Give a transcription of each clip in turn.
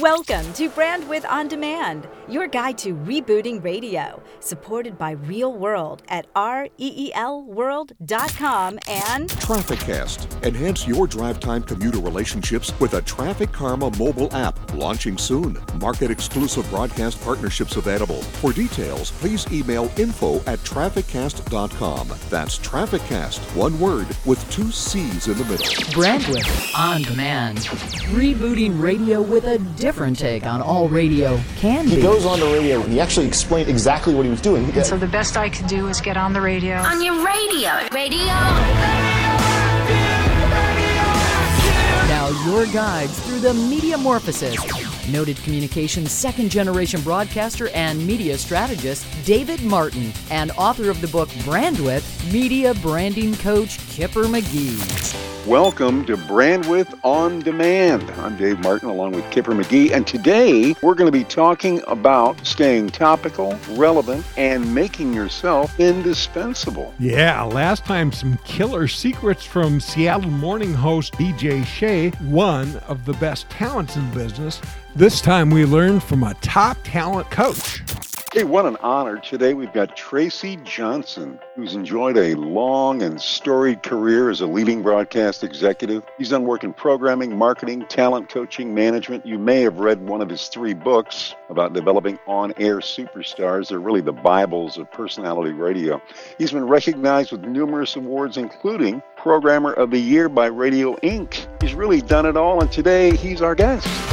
Welcome to Brandwidth On Demand, your guide to rebooting radio, supported by ReelWorld at reelworld.com and TrafficCast. Enhance your drive time commuter relationships with a Traffic Karma mobile app launching soon. Market exclusive broadcast partnerships available. For details, please email info at trafficcast.com. That's TrafficCast, one word with two C's in the middle. Brandwidth On Demand, rebooting radio with a different take on all radio can He goes on the radio and he actually explained exactly what he was doing. He- So the best I could do is get on the radio. On your radio. Radio. Now your guides through the media metamorphosis. Noted communications second generation broadcaster and media strategist David Martin and author of the book Brandwidth, media branding coach Kipper McGee. Welcome to Brandwidth On Demand. I'm Dave Martin along with Kipper McGee, and today we're going to be talking about staying topical, relevant, and making yourself indispensable. Yeah, last time some killer secrets from Seattle morning host DJ Shea, one of the best talents in business. This time we learned from a top talent coach. Hey, what an honor. Today we've got Tracy Johnson, who's enjoyed a long and storied career as a leading broadcast executive. He's done work in programming, marketing, talent coaching, management. You may have read one of his three books about developing on air superstars. They're really the Bibles of personality radio. He's been recognized with numerous awards, including Programmer of the Year by Radio Ink. He's really done it all, and today he's our guest.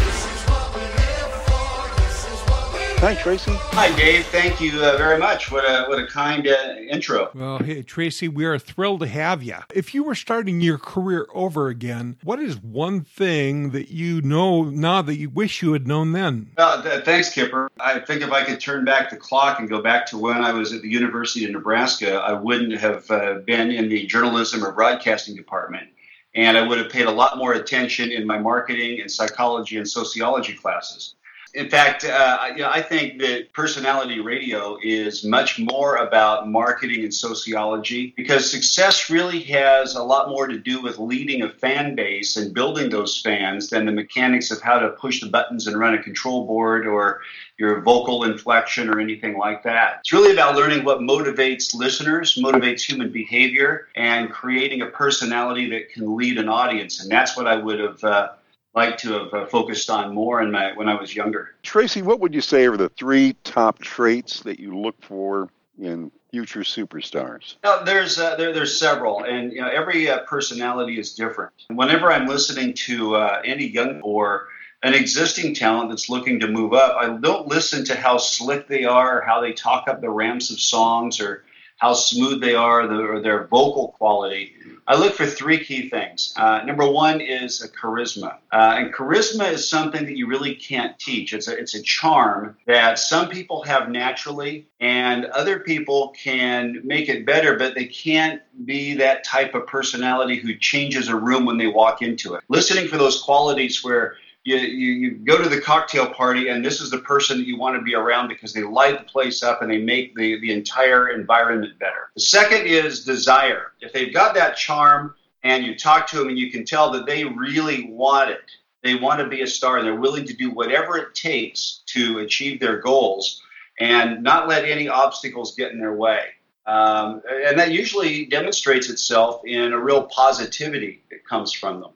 Hi, Tracy. Hi, Dave. Thank you uh, very much. What a what a kind uh, intro. Well, hey, Tracy, we are thrilled to have you. If you were starting your career over again, what is one thing that you know now that you wish you had known then? Uh, th- thanks, Kipper. I think if I could turn back the clock and go back to when I was at the University of Nebraska, I wouldn't have uh, been in the journalism or broadcasting department, and I would have paid a lot more attention in my marketing and psychology and sociology classes. In fact, uh, I think that personality radio is much more about marketing and sociology because success really has a lot more to do with leading a fan base and building those fans than the mechanics of how to push the buttons and run a control board or your vocal inflection or anything like that. It's really about learning what motivates listeners, motivates human behavior, and creating a personality that can lead an audience. And that's what I would have. Uh, liked to have uh, focused on more in my when I was younger. Tracy, what would you say are the three top traits that you look for in future superstars? Now, there's uh, there, there's several, and you know every uh, personality is different. Whenever I'm listening to uh, any young or an existing talent that's looking to move up, I don't listen to how slick they are, or how they talk up the ramps of songs, or how smooth they are, the, or their vocal quality. I look for three key things. Uh, number one is a charisma, uh, and charisma is something that you really can't teach. It's a it's a charm that some people have naturally, and other people can make it better, but they can't be that type of personality who changes a room when they walk into it. Listening for those qualities where you, you, you go to the cocktail party and this is the person that you want to be around because they light the place up and they make the, the entire environment better. The second is desire. If they've got that charm and you talk to them and you can tell that they really want it, they want to be a star and they're willing to do whatever it takes to achieve their goals and not let any obstacles get in their way. Um, and that usually demonstrates itself in a real positivity that comes from them.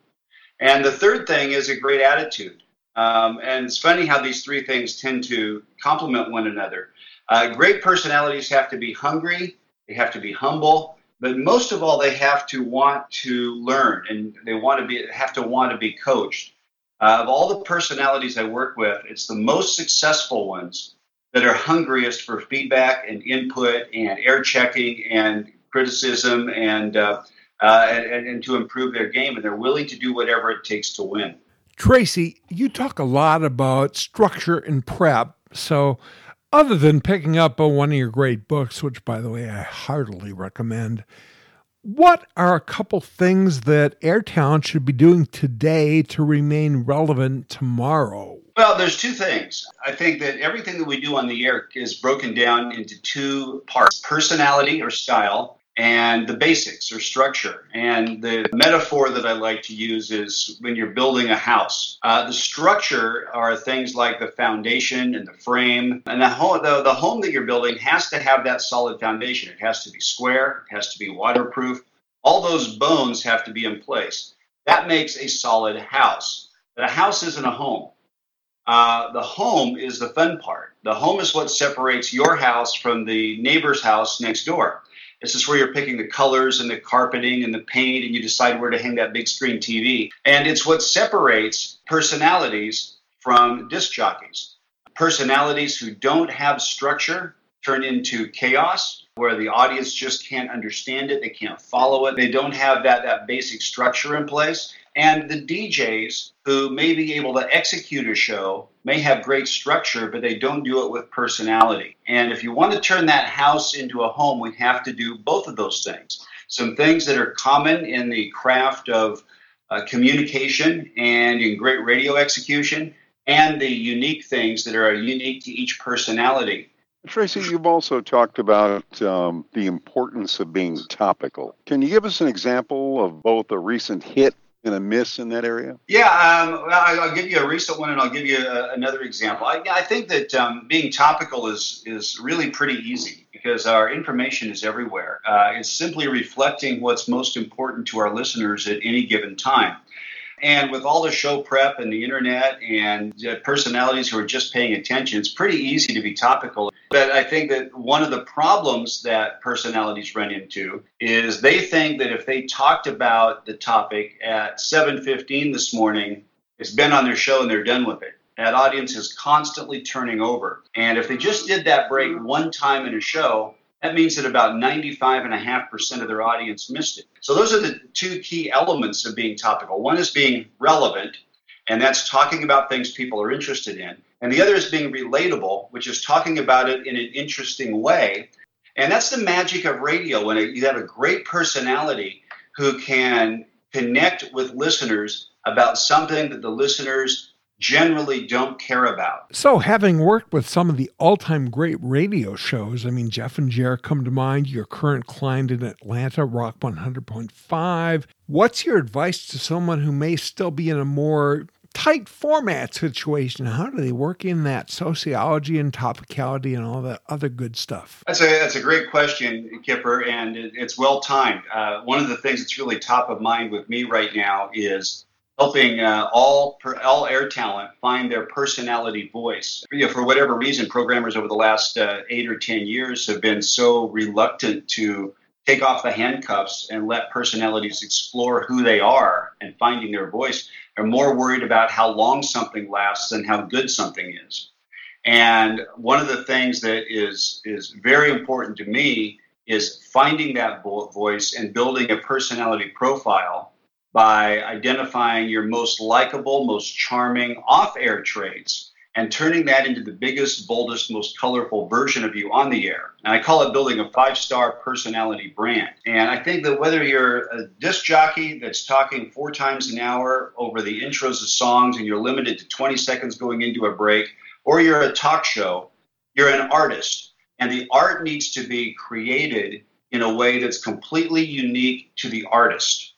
And the third thing is a great attitude. Um, and it's funny how these three things tend to complement one another. Uh, great personalities have to be hungry, they have to be humble, but most of all, they have to want to learn and they want to be have to want to be coached. Uh, of all the personalities I work with, it's the most successful ones that are hungriest for feedback and input and air checking and criticism and uh, uh, and, and to improve their game, and they're willing to do whatever it takes to win. Tracy, you talk a lot about structure and prep. So, other than picking up on one of your great books, which, by the way, I heartily recommend, what are a couple things that air talent should be doing today to remain relevant tomorrow? Well, there's two things. I think that everything that we do on the air is broken down into two parts personality or style and the basics or structure. And the metaphor that I like to use is when you're building a house. Uh, the structure are things like the foundation and the frame. And the home, the, the home that you're building has to have that solid foundation. It has to be square, it has to be waterproof. All those bones have to be in place. That makes a solid house. But a house isn't a home. Uh, the home is the fun part. The home is what separates your house from the neighbor's house next door. This is where you're picking the colors and the carpeting and the paint, and you decide where to hang that big screen TV. And it's what separates personalities from disc jockeys. Personalities who don't have structure turn into chaos, where the audience just can't understand it, they can't follow it, they don't have that, that basic structure in place. And the DJs who may be able to execute a show may have great structure, but they don't do it with personality. And if you want to turn that house into a home, we have to do both of those things. Some things that are common in the craft of uh, communication and in great radio execution, and the unique things that are unique to each personality. Tracy, you've also talked about um, the importance of being topical. Can you give us an example of both a recent hit and a miss in that area? Yeah, um, I'll give you a recent one, and I'll give you a, another example. I, I think that um, being topical is is really pretty easy because our information is everywhere. Uh, it's simply reflecting what's most important to our listeners at any given time. And with all the show prep and the internet and personalities who are just paying attention, it's pretty easy to be topical. But I think that one of the problems that personalities run into is they think that if they talked about the topic at 7:15 this morning, it's been on their show and they're done with it. That audience is constantly turning over. And if they just did that break one time in a show, that means that about 95.5% of their audience missed it. So, those are the two key elements of being topical. One is being relevant, and that's talking about things people are interested in. And the other is being relatable, which is talking about it in an interesting way. And that's the magic of radio when you have a great personality who can connect with listeners about something that the listeners generally don't care about. So, having worked with some of the all time great radio shows, I mean, Jeff and Jer come to mind, your current client in Atlanta, Rock 100.5. What's your advice to someone who may still be in a more tight format situation? How do they work in that sociology and topicality and all that other good stuff? That's a that's a great question, Kipper, and it, it's well timed. Uh, one of the things that's really top of mind with me right now is helping uh, all all air talent find their personality voice. You know, for whatever reason, programmers over the last uh, eight or ten years have been so reluctant to take off the handcuffs and let personalities explore who they are and finding their voice. They're more worried about how long something lasts than how good something is. And one of the things that is is very important to me is finding that voice and building a personality profile by identifying your most likable, most charming off air traits and turning that into the biggest, boldest, most colorful version of you on the air. And I call it building a five star personality brand. And I think that whether you're a disc jockey that's talking four times an hour over the intros of songs and you're limited to 20 seconds going into a break, or you're a talk show, you're an artist. And the art needs to be created in a way that's completely unique to the artist.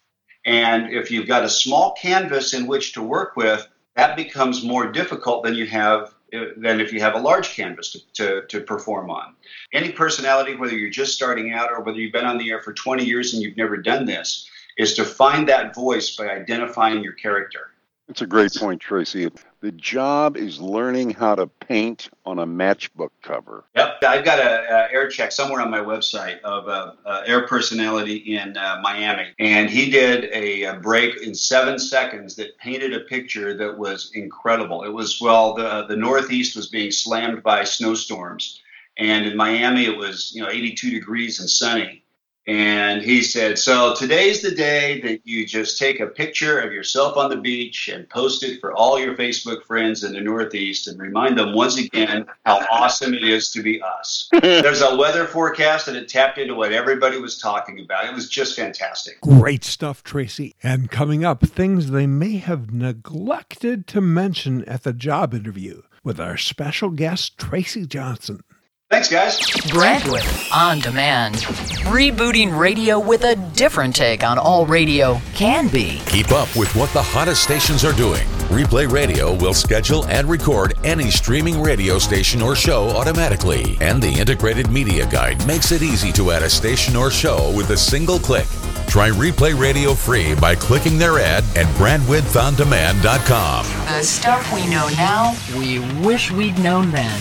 And if you've got a small canvas in which to work with, that becomes more difficult than you have eh, than if you have a large canvas to, to, to, perform on. Any personality, whether you're just starting out or whether you've been on the air for 20 years and you've never done this, is to find that voice by identifying your character. That's a great point, Tracy. The job is learning how to paint on a matchbook cover. Yep, I've got a, a air check somewhere on my website of a, a air personality in uh, Miami, and he did a, a, break in seven seconds that painted a picture that was incredible. It was well, the uh, the Northeast was being slammed by snowstorms, and in Miami it was you know 82 degrees and sunny, and he said, So today's the day that you just take a picture of yourself on the beach and post it for all your Facebook friends in the Northeast and remind them once again how awesome it is to be us. There's a weather forecast and it tapped into what everybody was talking about. It was just fantastic. Great stuff, Tracy. And coming up, things they may have neglected to mention at the job interview with our special guest, Tracy Johnson. Thanks, guys. Brandwidth on demand. Rebooting radio with a different take on all radio can be. Keep up with what the hottest stations are doing. Replay Radio will schedule and record any streaming radio station or show automatically. And the integrated media guide makes it easy to add a station or show with a single click. Try Replay Radio free by clicking their ad at brandwidthondemand.com. The stuff we know now, we wish we'd known then.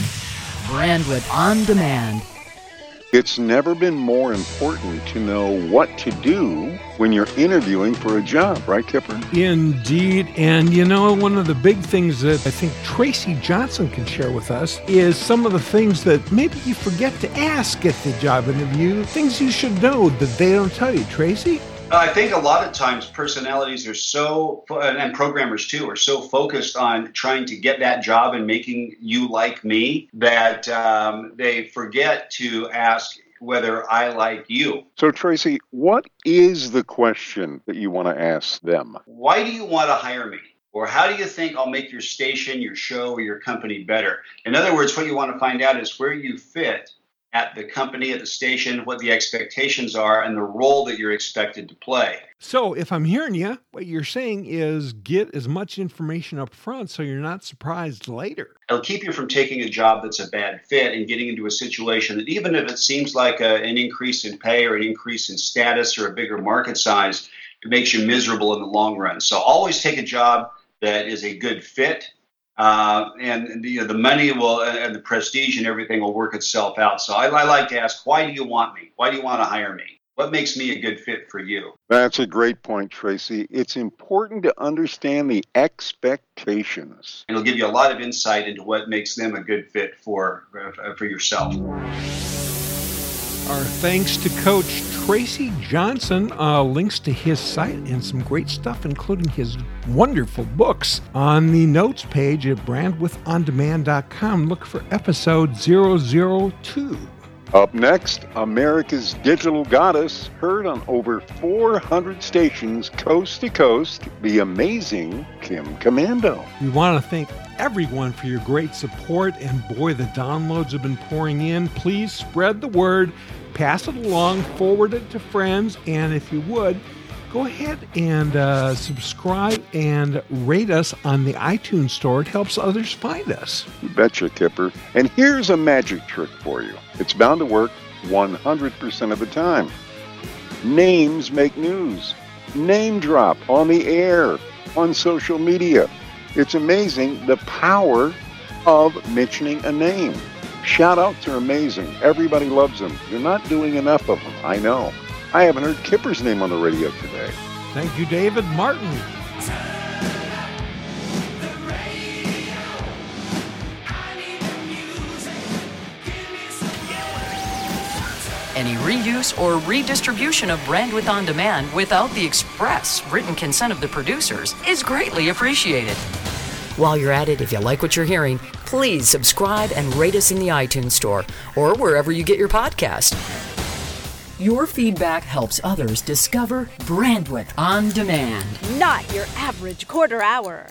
Brandwidth on demand. It's never been more important to know what to do when you're interviewing for a job, right, Kipper? Indeed. And you know, one of the big things that I think Tracy Johnson can share with us is some of the things that maybe you forget to ask at the job interview, things you should know that they don't tell you. Tracy? I think a lot of times personalities are so, and programmers too, are so focused on trying to get that job and making you like me that um, they forget to ask whether I like you. So, Tracy, what is the question that you want to ask them? Why do you want to hire me? Or how do you think I'll make your station, your show, or your company better? In other words, what you want to find out is where you fit at the company, at the station, what the expectations are, and the role that you're expected to play. So, if I'm hearing you, what you're saying is get as much information up front so you're not surprised later. It'll keep you from taking a job that's a bad fit and getting into a situation that, even if it seems like a, an increase in pay or an increase in status or a bigger market size, it makes you miserable in the long run. So, always take a job that is a good fit uh, and you know, the money will and the prestige and everything will work itself out. So I, I like to ask, why do you want me? Why do you want to hire me? What makes me a good fit for you? That's a great point, Tracy. It's important to understand the expectations. It'll give you a lot of insight into what makes them a good fit for uh, for yourself. Our thanks to Coach Tracy Johnson. Uh, links to his site and some great stuff, including his wonderful books, on the notes page at brandwidthondemand.com. Look for episode 002. Up next, America's Digital Goddess, heard on over 400 stations coast to coast, the amazing Kim Komando. We want to thank everyone for your great support, and boy, the downloads have been pouring in. Please spread the word pass it along, forward it to friends, and if you would, go ahead and uh, subscribe and rate us on the iTunes store. It helps others find us. You betcha, Kipper. And here's a magic trick for you it's bound to work 100% of the time. Names make news. Name drop on the air, on social media. It's amazing the power of mentioning a name. Shout outs are amazing. Everybody loves them. You're not doing enough of them. I know. I haven't heard Kipper's name on the radio today. Thank you, David Martin. Any reuse or redistribution of Brandwidth on Demand without the express written consent of the producers is greatly appreciated. While you're at it, if you like what you're hearing, please subscribe and rate us in the iTunes Store or wherever you get your podcast. Your feedback helps others discover Brandwidth on demand. Not your average quarter hour.